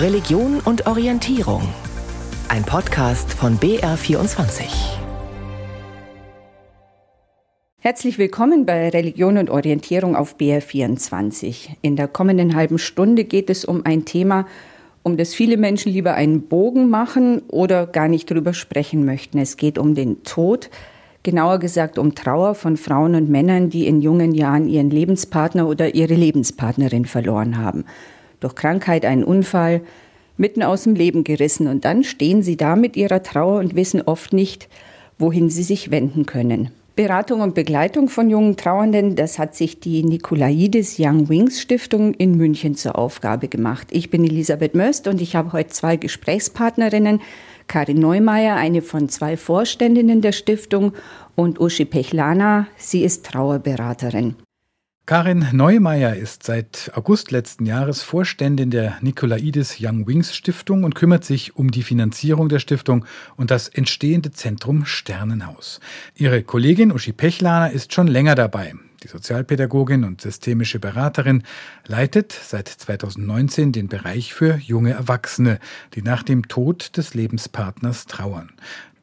Religion und Orientierung. Ein Podcast von BR24. Herzlich willkommen bei Religion und Orientierung auf BR24. In der kommenden halben Stunde geht es um ein Thema, um das viele Menschen lieber einen Bogen machen oder gar nicht drüber sprechen möchten. Es geht um den Tod, genauer gesagt um Trauer von Frauen und Männern, die in jungen Jahren ihren Lebenspartner oder ihre Lebenspartnerin verloren haben. Durch Krankheit, einen Unfall, mitten aus dem Leben gerissen. Und dann stehen sie da mit ihrer Trauer und wissen oft nicht, wohin sie sich wenden können. Beratung und Begleitung von jungen Trauernden, das hat sich die Nikolaides Young Wings Stiftung in München zur Aufgabe gemacht. Ich bin Elisabeth Möst und ich habe heute zwei Gesprächspartnerinnen. Karin Neumeier, eine von zwei Vorständinnen der Stiftung, und Uschi Pechlana, sie ist Trauerberaterin. Karin Neumeier ist seit August letzten Jahres Vorständin der Nikolaides Young Wings Stiftung und kümmert sich um die Finanzierung der Stiftung und das entstehende Zentrum Sternenhaus. Ihre Kollegin Uschi Pechlaner ist schon länger dabei. Die Sozialpädagogin und systemische Beraterin leitet seit 2019 den Bereich für junge Erwachsene, die nach dem Tod des Lebenspartners trauern.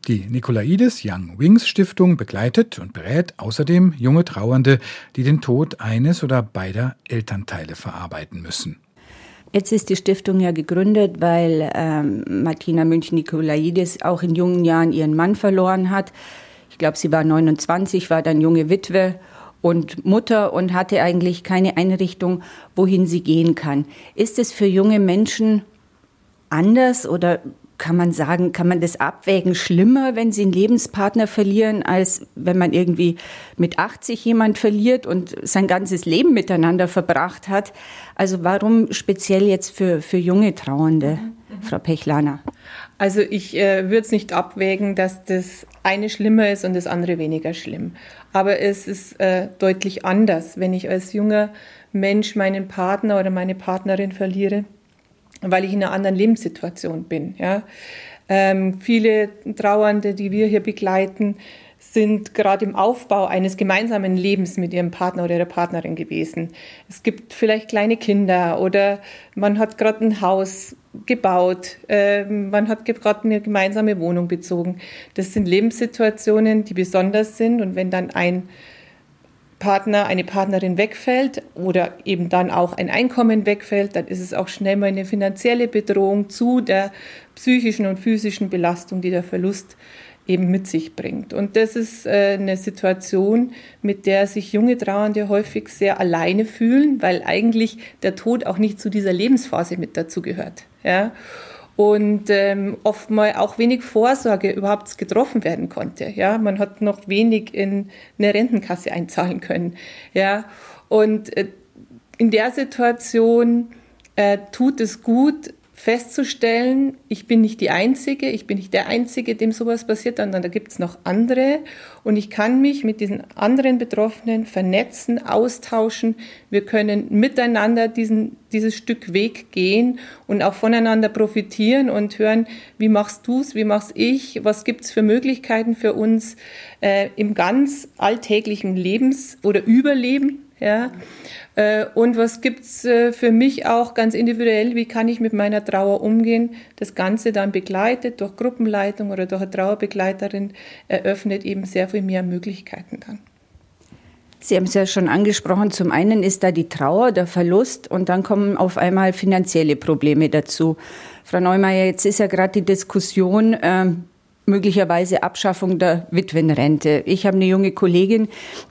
Die Nikolaides Young Wings Stiftung begleitet und berät außerdem junge Trauernde, die den Tod eines oder beider Elternteile verarbeiten müssen. Jetzt ist die Stiftung ja gegründet, weil ähm, Martina München-Nikolaides auch in jungen Jahren ihren Mann verloren hat. Ich glaube, sie war 29, war dann junge Witwe und Mutter und hatte eigentlich keine Einrichtung, wohin sie gehen kann. Ist es für junge Menschen anders oder kann man sagen, kann man das abwägen, schlimmer, wenn sie einen Lebenspartner verlieren, als wenn man irgendwie mit 80 jemand verliert und sein ganzes Leben miteinander verbracht hat. Also warum speziell jetzt für, für junge Trauernde, mhm. Frau Pechlaner? Also ich äh, würde es nicht abwägen, dass das eine schlimmer ist und das andere weniger schlimm. Aber es ist äh, deutlich anders, wenn ich als junger Mensch meinen Partner oder meine Partnerin verliere weil ich in einer anderen Lebenssituation bin. Ja. Ähm, viele Trauernde, die wir hier begleiten, sind gerade im Aufbau eines gemeinsamen Lebens mit ihrem Partner oder ihrer Partnerin gewesen. Es gibt vielleicht kleine Kinder oder man hat gerade ein Haus gebaut, äh, man hat gerade eine gemeinsame Wohnung bezogen. Das sind Lebenssituationen, die besonders sind und wenn dann ein Partner, eine Partnerin wegfällt oder eben dann auch ein Einkommen wegfällt, dann ist es auch schnell mal eine finanzielle Bedrohung zu der psychischen und physischen Belastung, die der Verlust eben mit sich bringt. Und das ist äh, eine Situation, mit der sich junge Trauernde häufig sehr alleine fühlen, weil eigentlich der Tod auch nicht zu dieser Lebensphase mit dazu gehört. Ja? Und ähm, oftmals auch wenig Vorsorge überhaupt getroffen werden konnte. Ja, man hat noch wenig in eine Rentenkasse einzahlen können. Ja, und äh, in der Situation äh, tut es gut, festzustellen, ich bin nicht die Einzige, ich bin nicht der Einzige, dem sowas passiert, sondern da gibt es noch andere. Und ich kann mich mit diesen anderen Betroffenen vernetzen, austauschen. Wir können miteinander diesen, dieses Stück Weg gehen und auch voneinander profitieren und hören, wie machst du es, wie mach's ich, was gibt es für Möglichkeiten für uns äh, im ganz alltäglichen Lebens- oder Überleben. Ja. Äh, und was gibt's äh, für mich auch ganz individuell? Wie kann ich mit meiner Trauer umgehen? Das Ganze dann begleitet durch Gruppenleitung oder durch eine Trauerbegleiterin eröffnet eben sehr viel mehr Möglichkeiten dann. Sie haben es ja schon angesprochen. Zum einen ist da die Trauer, der Verlust und dann kommen auf einmal finanzielle Probleme dazu. Frau Neumeier, jetzt ist ja gerade die Diskussion, ähm, möglicherweise Abschaffung der Witwenrente. Ich habe eine junge Kollegin,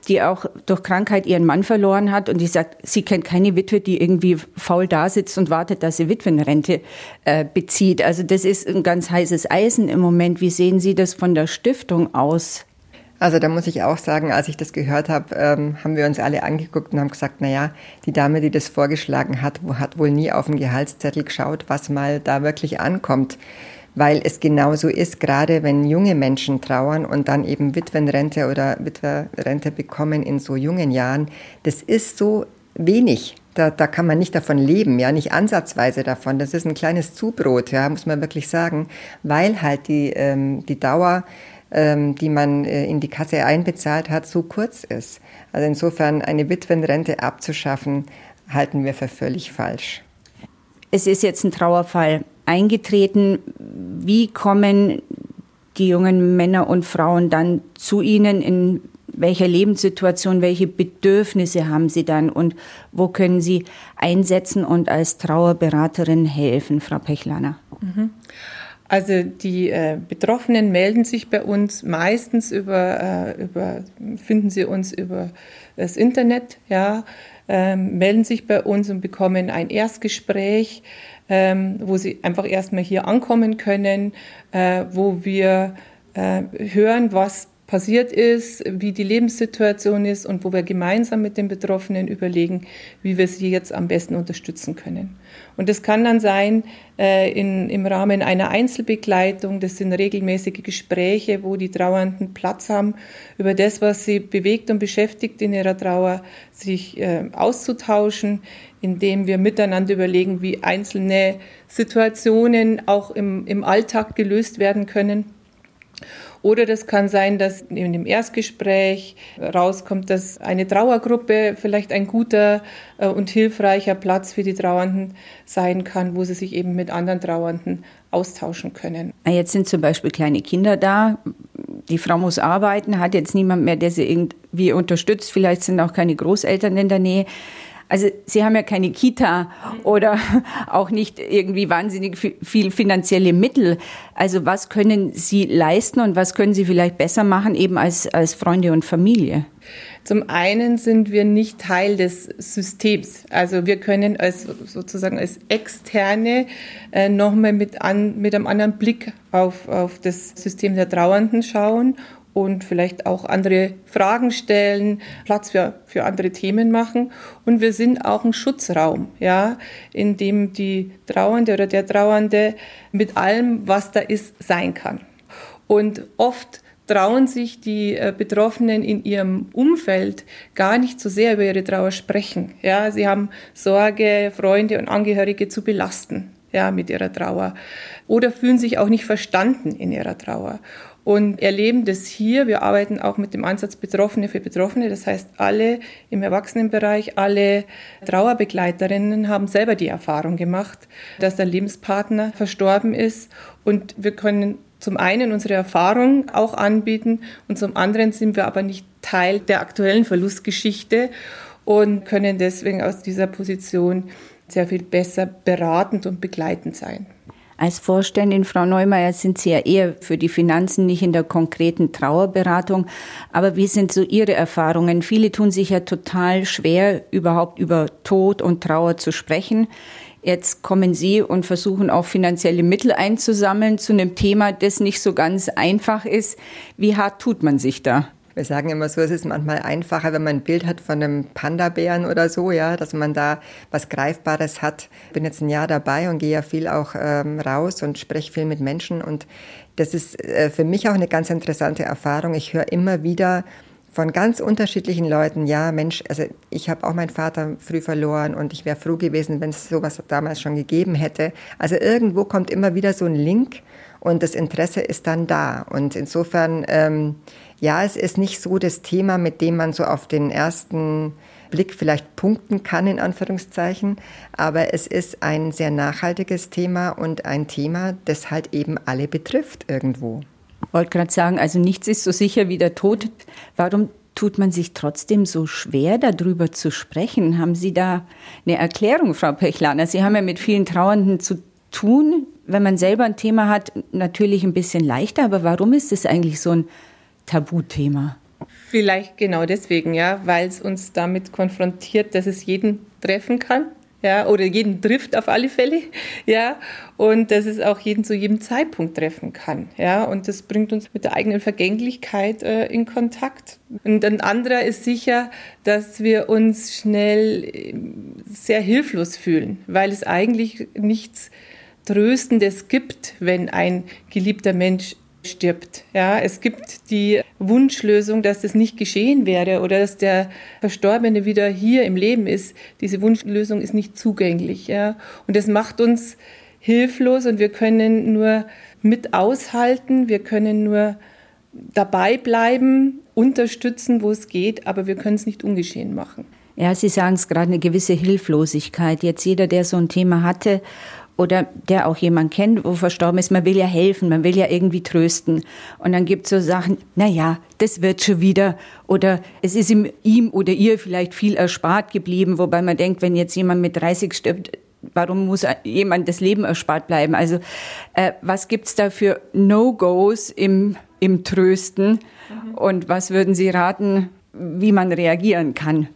die auch durch Krankheit ihren Mann verloren hat und die sagt, sie kennt keine Witwe, die irgendwie faul da sitzt und wartet, dass sie Witwenrente äh, bezieht. Also das ist ein ganz heißes Eisen im Moment. Wie sehen Sie das von der Stiftung aus? Also da muss ich auch sagen, als ich das gehört habe, ähm, haben wir uns alle angeguckt und haben gesagt, na ja, die Dame, die das vorgeschlagen hat, hat wohl nie auf den Gehaltszettel geschaut, was mal da wirklich ankommt weil es genauso ist, gerade wenn junge Menschen trauern und dann eben Witwenrente oder Witwerrente bekommen in so jungen Jahren, das ist so wenig. Da, da kann man nicht davon leben, ja, nicht ansatzweise davon. Das ist ein kleines Zubrot, ja, muss man wirklich sagen, weil halt die, ähm, die Dauer, ähm, die man äh, in die Kasse einbezahlt hat, so kurz ist. Also insofern eine Witwenrente abzuschaffen, halten wir für völlig falsch. es ist jetzt ein Trauerfall eingetreten. Wie kommen die jungen Männer und Frauen dann zu Ihnen? In welcher Lebenssituation, welche Bedürfnisse haben Sie dann und wo können Sie einsetzen und als Trauerberaterin helfen, Frau Pechlaner? Mhm. Also die äh, Betroffenen melden sich bei uns meistens über, äh, über, finden sie uns über das Internet, ja, ähm, melden sich bei uns und bekommen ein Erstgespräch, ähm, wo sie einfach erstmal hier ankommen können, äh, wo wir äh, hören, was passiert ist, wie die Lebenssituation ist und wo wir gemeinsam mit den Betroffenen überlegen, wie wir sie jetzt am besten unterstützen können. Und das kann dann sein äh, in, im Rahmen einer Einzelbegleitung, das sind regelmäßige Gespräche, wo die Trauernden Platz haben, über das, was sie bewegt und beschäftigt in ihrer Trauer, sich äh, auszutauschen, indem wir miteinander überlegen, wie einzelne Situationen auch im, im Alltag gelöst werden können. Oder das kann sein, dass in dem Erstgespräch rauskommt, dass eine Trauergruppe vielleicht ein guter äh, und hilfreicher Platz für die Trauernden sein kann, wo sie sich eben mit anderen Trauernden austauschen können. Jetzt sind zum Beispiel kleine Kinder da. Die Frau muss arbeiten, hat jetzt niemand mehr, der sie irgendwie unterstützt. Vielleicht sind auch keine Großeltern in der Nähe. Also Sie haben ja keine Kita oder auch nicht irgendwie wahnsinnig viel finanzielle Mittel. Also was können Sie leisten und was können Sie vielleicht besser machen eben als, als Freunde und Familie? Zum einen sind wir nicht Teil des Systems. Also wir können als sozusagen als Externe äh, nochmal mit, an, mit einem anderen Blick auf, auf das System der Trauernden schauen und vielleicht auch andere Fragen stellen, Platz für, für andere Themen machen. Und wir sind auch ein Schutzraum, ja, in dem die Trauernde oder der Trauernde mit allem, was da ist, sein kann. Und oft trauen sich die äh, Betroffenen in ihrem Umfeld gar nicht so sehr über ihre Trauer sprechen. Ja, sie haben Sorge, Freunde und Angehörige zu belasten, ja, mit ihrer Trauer. Oder fühlen sich auch nicht verstanden in ihrer Trauer und erleben das hier. Wir arbeiten auch mit dem Ansatz Betroffene für Betroffene. Das heißt, alle im Erwachsenenbereich, alle Trauerbegleiterinnen haben selber die Erfahrung gemacht, dass der Lebenspartner verstorben ist. Und wir können zum einen unsere Erfahrung auch anbieten und zum anderen sind wir aber nicht Teil der aktuellen Verlustgeschichte und können deswegen aus dieser Position sehr viel besser beratend und begleitend sein. Als Vorständin, Frau Neumeier, sind Sie ja eher für die Finanzen, nicht in der konkreten Trauerberatung. Aber wie sind so Ihre Erfahrungen? Viele tun sich ja total schwer, überhaupt über Tod und Trauer zu sprechen. Jetzt kommen Sie und versuchen auch finanzielle Mittel einzusammeln zu einem Thema, das nicht so ganz einfach ist. Wie hart tut man sich da? Wir sagen immer so, es ist manchmal einfacher, wenn man ein Bild hat von einem Panda-Bären oder so, ja, dass man da was Greifbares hat. Ich bin jetzt ein Jahr dabei und gehe ja viel auch ähm, raus und spreche viel mit Menschen und das ist äh, für mich auch eine ganz interessante Erfahrung. Ich höre immer wieder von ganz unterschiedlichen Leuten, ja, Mensch, also ich habe auch meinen Vater früh verloren und ich wäre froh gewesen, wenn es sowas damals schon gegeben hätte. Also irgendwo kommt immer wieder so ein Link und das Interesse ist dann da. Und insofern ähm, ja, es ist nicht so das Thema, mit dem man so auf den ersten Blick vielleicht punkten kann, in Anführungszeichen, aber es ist ein sehr nachhaltiges Thema und ein Thema, das halt eben alle betrifft irgendwo. Wollte gerade sagen, also nichts ist so sicher wie der Tod. Warum tut man sich trotzdem so schwer, darüber zu sprechen? Haben Sie da eine Erklärung, Frau Pechlaner? Sie haben ja mit vielen Trauernden zu tun. Wenn man selber ein Thema hat, natürlich ein bisschen leichter, aber warum ist es eigentlich so ein Tabuthema? Vielleicht genau deswegen, ja, weil es uns damit konfrontiert, dass es jeden treffen kann, ja, oder jeden trifft auf alle Fälle, ja, und dass es auch jeden zu jedem Zeitpunkt treffen kann, ja, und das bringt uns mit der eigenen Vergänglichkeit äh, in Kontakt. Und ein anderer ist sicher, dass wir uns schnell äh, sehr hilflos fühlen, weil es eigentlich nichts Tröstendes gibt, wenn ein geliebter Mensch stirbt. Ja, es gibt die Wunschlösung, dass das nicht geschehen wäre oder dass der Verstorbene wieder hier im Leben ist. Diese Wunschlösung ist nicht zugänglich. Ja, und das macht uns hilflos und wir können nur mit aushalten. Wir können nur dabei bleiben, unterstützen, wo es geht, aber wir können es nicht ungeschehen machen. Ja, Sie sagen es gerade, eine gewisse Hilflosigkeit. Jetzt jeder, der so ein Thema hatte oder der auch jemand kennt, wo verstorben ist, man will ja helfen, man will ja irgendwie trösten. Und dann gibt es so Sachen, na ja, das wird schon wieder. Oder es ist ihm, ihm oder ihr vielleicht viel erspart geblieben, wobei man denkt, wenn jetzt jemand mit 30 stirbt, warum muss jemand das Leben erspart bleiben? Also äh, was gibt's da für No-Gos im, im Trösten? Mhm. Und was würden Sie raten, wie man reagieren kann?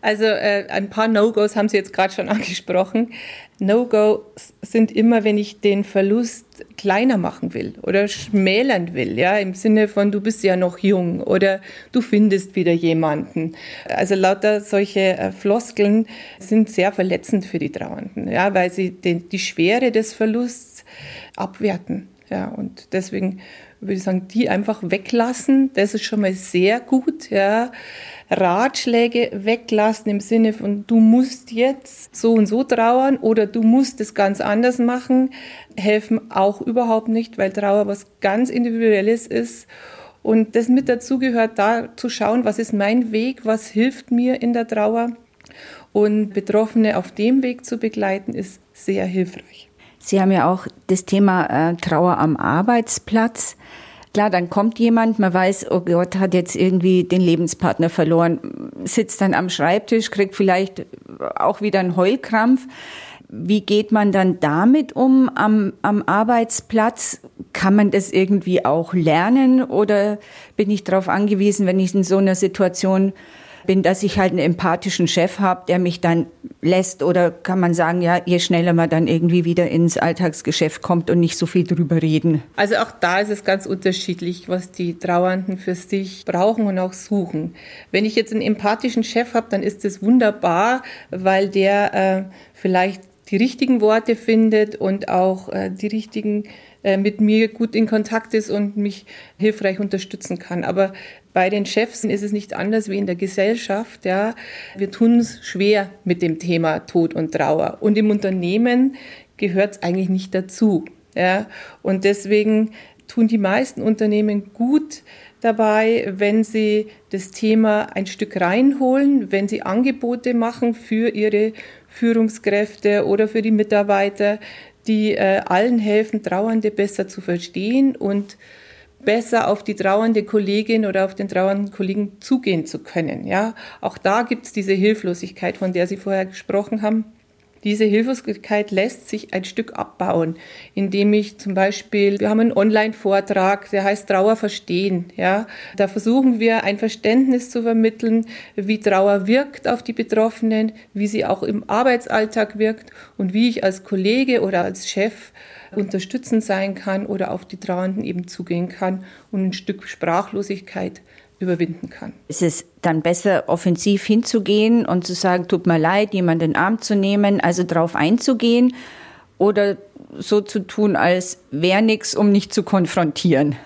Also äh, ein paar No-Gos haben Sie jetzt gerade schon angesprochen. No-Gos sind immer, wenn ich den Verlust kleiner machen will oder schmälern will, ja, im Sinne von du bist ja noch jung oder du findest wieder jemanden. Also lauter solche äh, Floskeln sind sehr verletzend für die Trauernden, ja, weil sie den, die Schwere des Verlusts abwerten. Ja, und deswegen würde ich sagen, die einfach weglassen. Das ist schon mal sehr gut. Ja. Ratschläge weglassen im Sinne von, du musst jetzt so und so trauern oder du musst es ganz anders machen, helfen auch überhaupt nicht, weil Trauer was ganz Individuelles ist. Und das mit dazu gehört, da zu schauen, was ist mein Weg, was hilft mir in der Trauer. Und Betroffene auf dem Weg zu begleiten, ist sehr hilfreich. Sie haben ja auch das Thema äh, Trauer am Arbeitsplatz. Klar, dann kommt jemand, man weiß, oh Gott, hat jetzt irgendwie den Lebenspartner verloren, sitzt dann am Schreibtisch, kriegt vielleicht auch wieder einen Heulkrampf. Wie geht man dann damit um am, am Arbeitsplatz? Kann man das irgendwie auch lernen oder bin ich darauf angewiesen, wenn ich in so einer Situation bin, dass ich halt einen empathischen Chef habe, der mich dann lässt oder kann man sagen, ja, je schneller man dann irgendwie wieder ins Alltagsgeschäft kommt und nicht so viel drüber reden. Also auch da ist es ganz unterschiedlich, was die Trauernden für sich brauchen und auch suchen. Wenn ich jetzt einen empathischen Chef habe, dann ist das wunderbar, weil der äh, vielleicht die richtigen Worte findet und auch äh, die richtigen mit mir gut in Kontakt ist und mich hilfreich unterstützen kann. Aber bei den Chefs ist es nicht anders wie in der Gesellschaft. Ja. Wir tun es schwer mit dem Thema Tod und Trauer. Und im Unternehmen gehört es eigentlich nicht dazu. Ja. Und deswegen tun die meisten Unternehmen gut dabei, wenn sie das Thema ein Stück reinholen, wenn sie Angebote machen für ihre Führungskräfte oder für die Mitarbeiter, die äh, allen helfen, Trauernde besser zu verstehen und besser auf die trauernde Kollegin oder auf den trauernden Kollegen zugehen zu können. Ja, auch da gibt es diese Hilflosigkeit, von der Sie vorher gesprochen haben. Diese Hilflosigkeit lässt sich ein Stück abbauen, indem ich zum Beispiel, wir haben einen Online-Vortrag, der heißt Trauer verstehen. Ja, da versuchen wir ein Verständnis zu vermitteln, wie Trauer wirkt auf die Betroffenen, wie sie auch im Arbeitsalltag wirkt und wie ich als Kollege oder als Chef unterstützend sein kann oder auf die Trauernden eben zugehen kann und ein Stück Sprachlosigkeit überwinden kann. Ist es dann besser, offensiv hinzugehen und zu sagen, tut mir leid, jemanden in den Arm zu nehmen, also darauf einzugehen oder so zu tun, als wäre nichts, um nicht zu konfrontieren?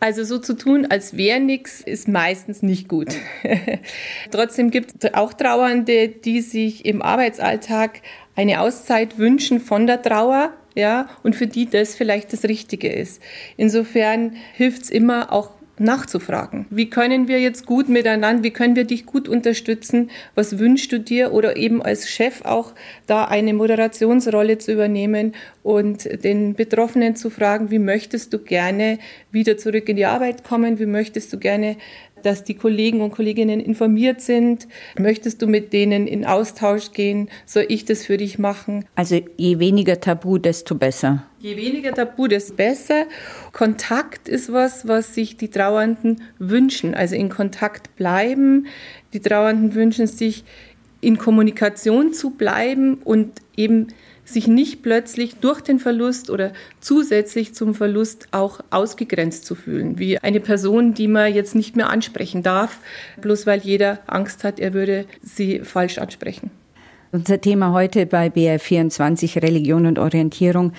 Also so zu tun, als wäre nichts, ist meistens nicht gut. Trotzdem gibt es auch Trauernde, die sich im Arbeitsalltag eine Auszeit wünschen von der Trauer, ja, und für die das vielleicht das Richtige ist. Insofern hilft es immer auch nachzufragen. Wie können wir jetzt gut miteinander, wie können wir dich gut unterstützen? Was wünschst du dir? Oder eben als Chef auch da eine Moderationsrolle zu übernehmen und den Betroffenen zu fragen, wie möchtest du gerne wieder zurück in die Arbeit kommen? Wie möchtest du gerne dass die Kollegen und Kolleginnen informiert sind? Möchtest du mit denen in Austausch gehen? Soll ich das für dich machen? Also je weniger Tabu, desto besser. Je weniger Tabu, desto besser. Kontakt ist was, was sich die Trauernden wünschen. Also in Kontakt bleiben. Die Trauernden wünschen sich, in Kommunikation zu bleiben und eben sich nicht plötzlich durch den Verlust oder zusätzlich zum Verlust auch ausgegrenzt zu fühlen, wie eine Person, die man jetzt nicht mehr ansprechen darf, bloß weil jeder Angst hat, er würde sie falsch ansprechen. Unser Thema heute bei BR24 Religion und Orientierung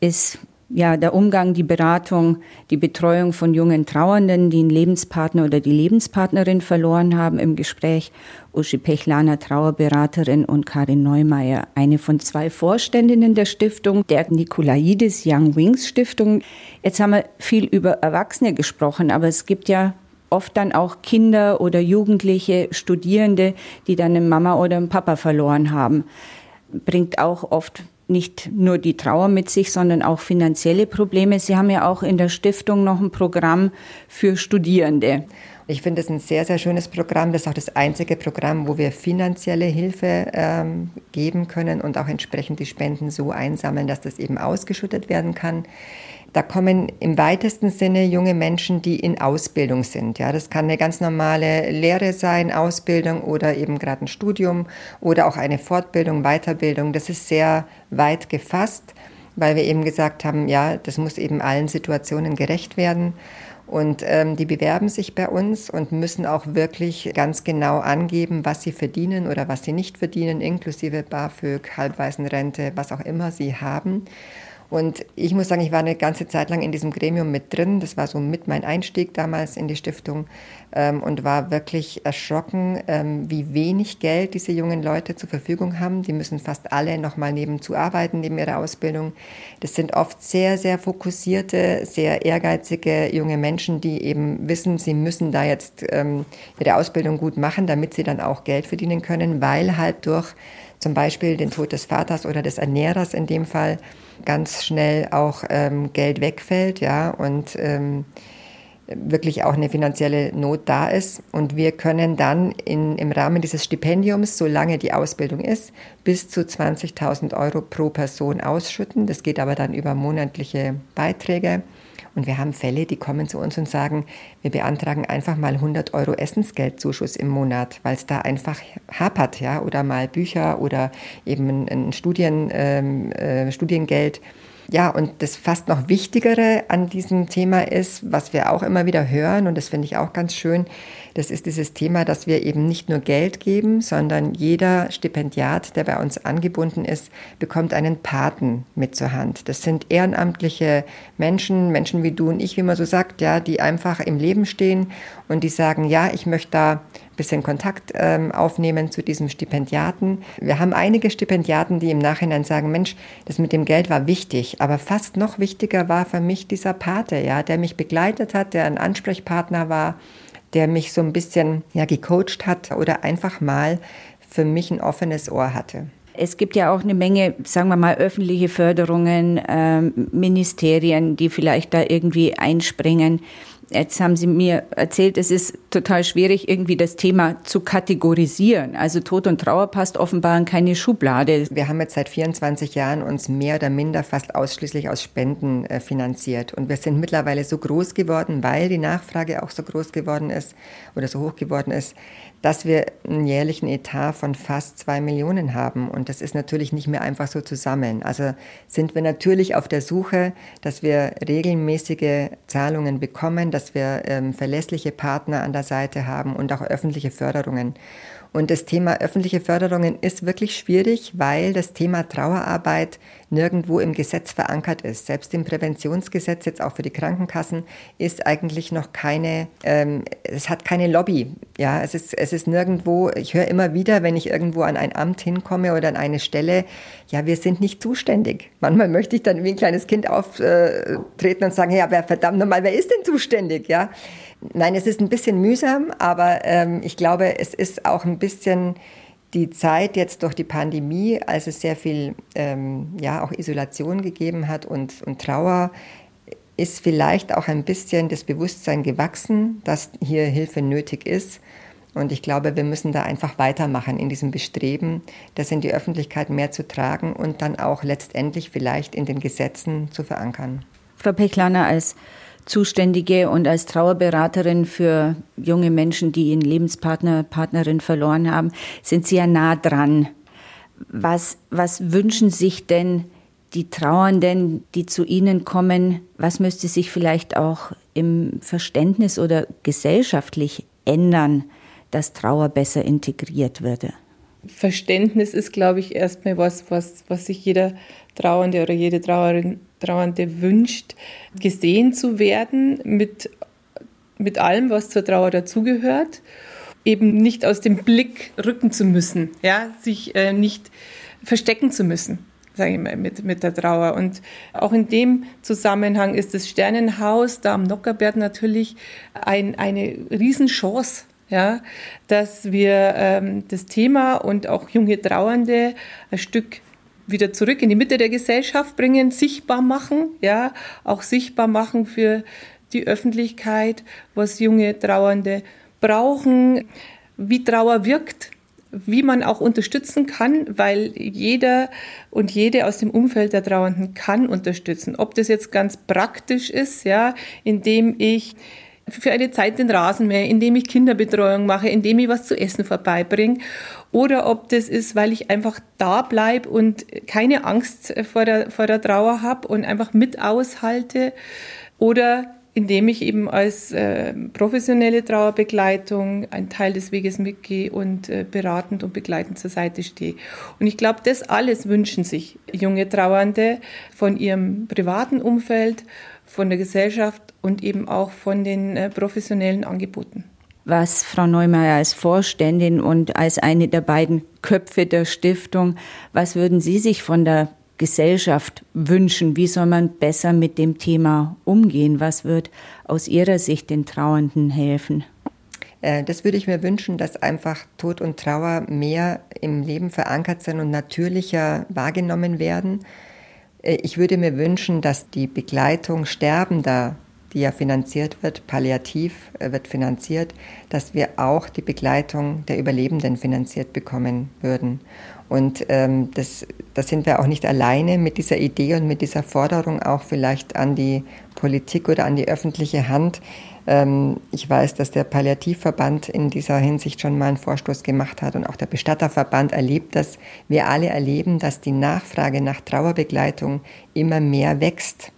ist ja, der Umgang, die Beratung, die Betreuung von jungen Trauernden, die einen Lebenspartner oder die Lebenspartnerin verloren haben im Gespräch. Uschi Pechlaner, Trauerberaterin und Karin Neumeier, eine von zwei Vorständinnen der Stiftung, der Nikolaides Young Wings Stiftung. Jetzt haben wir viel über Erwachsene gesprochen, aber es gibt ja oft dann auch Kinder oder Jugendliche, Studierende, die dann eine Mama oder einen Papa verloren haben. Bringt auch oft nicht nur die Trauer mit sich, sondern auch finanzielle Probleme. Sie haben ja auch in der Stiftung noch ein Programm für Studierende. Ich finde es ein sehr, sehr schönes Programm. Das ist auch das einzige Programm, wo wir finanzielle Hilfe ähm, geben können und auch entsprechend die Spenden so einsammeln, dass das eben ausgeschüttet werden kann. Da kommen im weitesten Sinne junge Menschen, die in Ausbildung sind. Ja, das kann eine ganz normale Lehre sein, Ausbildung oder eben gerade ein Studium oder auch eine Fortbildung, Weiterbildung. Das ist sehr weit gefasst, weil wir eben gesagt haben, ja, das muss eben allen Situationen gerecht werden. Und ähm, die bewerben sich bei uns und müssen auch wirklich ganz genau angeben, was sie verdienen oder was sie nicht verdienen, inklusive BAföG, Halbwaisenrente, was auch immer sie haben. Und ich muss sagen, ich war eine ganze Zeit lang in diesem Gremium mit drin. Das war so mit mein Einstieg damals in die Stiftung ähm, und war wirklich erschrocken, ähm, wie wenig Geld diese jungen Leute zur Verfügung haben. Die müssen fast alle nochmal nebenzu arbeiten, neben ihrer Ausbildung. Das sind oft sehr, sehr fokussierte, sehr ehrgeizige junge Menschen, die eben wissen, sie müssen da jetzt ähm, ihre Ausbildung gut machen, damit sie dann auch Geld verdienen können, weil halt durch zum Beispiel den Tod des Vaters oder des Ernährers in dem Fall ganz schnell auch ähm, Geld wegfällt, ja, und ähm, wirklich auch eine finanzielle Not da ist. Und wir können dann in, im Rahmen dieses Stipendiums, solange die Ausbildung ist, bis zu 20.000 Euro pro Person ausschütten. Das geht aber dann über monatliche Beiträge. Und wir haben Fälle, die kommen zu uns und sagen, wir beantragen einfach mal 100 Euro Essensgeldzuschuss im Monat, weil es da einfach hapert, ja, oder mal Bücher oder eben ein Studien, ähm, äh, Studiengeld. Ja, und das fast noch Wichtigere an diesem Thema ist, was wir auch immer wieder hören, und das finde ich auch ganz schön, das ist dieses Thema, dass wir eben nicht nur Geld geben, sondern jeder Stipendiat, der bei uns angebunden ist, bekommt einen Paten mit zur Hand. Das sind ehrenamtliche Menschen, Menschen wie du und ich, wie man so sagt, ja, die einfach im Leben stehen und die sagen, ja, ich möchte da bisschen Kontakt ähm, aufnehmen zu diesem Stipendiaten. Wir haben einige Stipendiaten, die im Nachhinein sagen, Mensch, das mit dem Geld war wichtig, aber fast noch wichtiger war für mich dieser Pate, ja, der mich begleitet hat, der ein Ansprechpartner war der mich so ein bisschen ja, gecoacht hat oder einfach mal für mich ein offenes Ohr hatte. Es gibt ja auch eine Menge, sagen wir mal, öffentliche Förderungen, äh, Ministerien, die vielleicht da irgendwie einspringen. Jetzt haben Sie mir erzählt, es ist total schwierig, irgendwie das Thema zu kategorisieren. Also Tod und Trauer passt offenbar in keine Schublade. Wir haben jetzt seit 24 Jahren uns mehr oder minder fast ausschließlich aus Spenden äh, finanziert. Und wir sind mittlerweile so groß geworden, weil die Nachfrage auch so groß geworden ist oder so hoch geworden ist, dass wir einen jährlichen Etat von fast zwei Millionen haben. Und das ist natürlich nicht mehr einfach so zu sammeln. Also sind wir natürlich auf der Suche, dass wir regelmäßige Zahlungen bekommen, dass wir ähm, verlässliche Partner an der Seite haben und auch öffentliche Förderungen. Und das Thema öffentliche Förderungen ist wirklich schwierig, weil das Thema Trauerarbeit nirgendwo im Gesetz verankert ist. Selbst im Präventionsgesetz, jetzt auch für die Krankenkassen, ist eigentlich noch keine, ähm, es hat keine Lobby. Ja, es ist, es ist nirgendwo, ich höre immer wieder, wenn ich irgendwo an ein Amt hinkomme oder an eine Stelle, ja, wir sind nicht zuständig. Manchmal möchte ich dann wie ein kleines Kind auftreten und sagen, hey, aber verdammt nochmal, wer ist denn zuständig? Ja, Nein, es ist ein bisschen mühsam, aber ähm, ich glaube, es ist auch ein bisschen die Zeit jetzt durch die Pandemie, als es sehr viel ähm, ja, auch Isolation gegeben hat und, und Trauer, ist vielleicht auch ein bisschen das Bewusstsein gewachsen, dass hier Hilfe nötig ist. Und ich glaube, wir müssen da einfach weitermachen in diesem Bestreben, das in die Öffentlichkeit mehr zu tragen und dann auch letztendlich vielleicht in den Gesetzen zu verankern. Frau Pechlaner, als Zuständige und als Trauerberaterin für junge Menschen, die ihren Lebenspartner, Partnerin verloren haben, sind Sie ja nah dran. Was, was wünschen sich denn die Trauernden, die zu Ihnen kommen? Was müsste sich vielleicht auch im Verständnis oder gesellschaftlich ändern, dass Trauer besser integriert würde? Verständnis ist, glaube ich, erstmal was, was, was sich jeder Trauernde oder jede Trauerin Trauernde wünscht, gesehen zu werden mit, mit allem, was zur Trauer dazugehört, eben nicht aus dem Blick rücken zu müssen, ja, sich äh, nicht verstecken zu müssen. sage ich mal, mit, mit der Trauer. Und auch in dem Zusammenhang ist das Sternenhaus da am Nockerberg natürlich ein, eine Riesenchance, ja, dass wir ähm, das Thema und auch junge Trauernde ein Stück wieder zurück in die Mitte der Gesellschaft bringen, sichtbar machen, ja, auch sichtbar machen für die Öffentlichkeit, was junge Trauernde brauchen, wie Trauer wirkt, wie man auch unterstützen kann, weil jeder und jede aus dem Umfeld der Trauernden kann unterstützen. Ob das jetzt ganz praktisch ist, ja, indem ich für eine Zeit den Rasenmäher, indem ich Kinderbetreuung mache, indem ich was zu essen vorbeibringe. Oder ob das ist, weil ich einfach da bleibe und keine Angst vor der, vor der Trauer habe und einfach mit aushalte. Oder indem ich eben als äh, professionelle Trauerbegleitung einen Teil des Weges mitgehe und äh, beratend und begleitend zur Seite stehe. Und ich glaube, das alles wünschen sich junge Trauernde von ihrem privaten Umfeld, von der Gesellschaft und eben auch von den äh, professionellen Angeboten. Was Frau Neumeier als Vorständin und als eine der beiden Köpfe der Stiftung, was würden Sie sich von der Gesellschaft wünschen? Wie soll man besser mit dem Thema umgehen? Was wird aus Ihrer Sicht den Trauernden helfen? Äh, das würde ich mir wünschen, dass einfach Tod und Trauer mehr im Leben verankert sind und natürlicher wahrgenommen werden. Äh, ich würde mir wünschen, dass die Begleitung Sterbender, die ja finanziert wird, palliativ äh, wird finanziert, dass wir auch die Begleitung der Überlebenden finanziert bekommen würden. Und ähm, das, da sind wir auch nicht alleine mit dieser Idee und mit dieser Forderung auch vielleicht an die Politik oder an die öffentliche Hand. Ähm, ich weiß, dass der Palliativverband in dieser Hinsicht schon mal einen Vorstoß gemacht hat und auch der Bestatterverband erlebt das. Wir alle erleben, dass die Nachfrage nach Trauerbegleitung immer mehr wächst.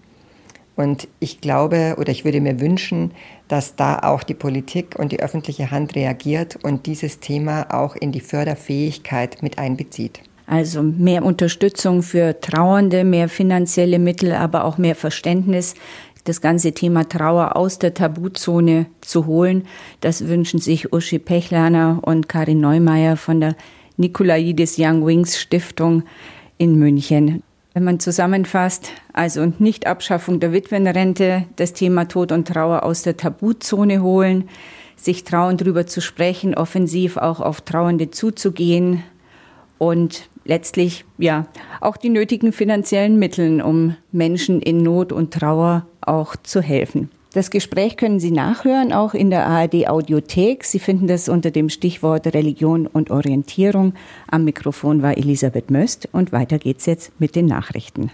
Und ich glaube oder ich würde mir wünschen, dass da auch die Politik und die öffentliche Hand reagiert und dieses Thema auch in die Förderfähigkeit mit einbezieht. Also mehr Unterstützung für Trauernde, mehr finanzielle Mittel, aber auch mehr Verständnis, das ganze Thema Trauer aus der Tabuzone zu holen. Das wünschen sich Uschi Pechlaner und Karin Neumeier von der Nikolaidis Young Wings Stiftung in München. Wenn man zusammenfasst, also nicht Abschaffung der Witwenrente, das Thema Tod und Trauer aus der Tabuzone holen, sich trauen, darüber zu sprechen, offensiv auch auf Trauernde zuzugehen und letztlich ja auch die nötigen finanziellen Mittel, um Menschen in Not und Trauer auch zu helfen. Das Gespräch können Sie nachhören, auch in der ARD Audiothek. Sie finden das unter dem Stichwort Religion und Orientierung. Am Mikrofon war Elisabeth Möst und weiter geht's jetzt mit den Nachrichten.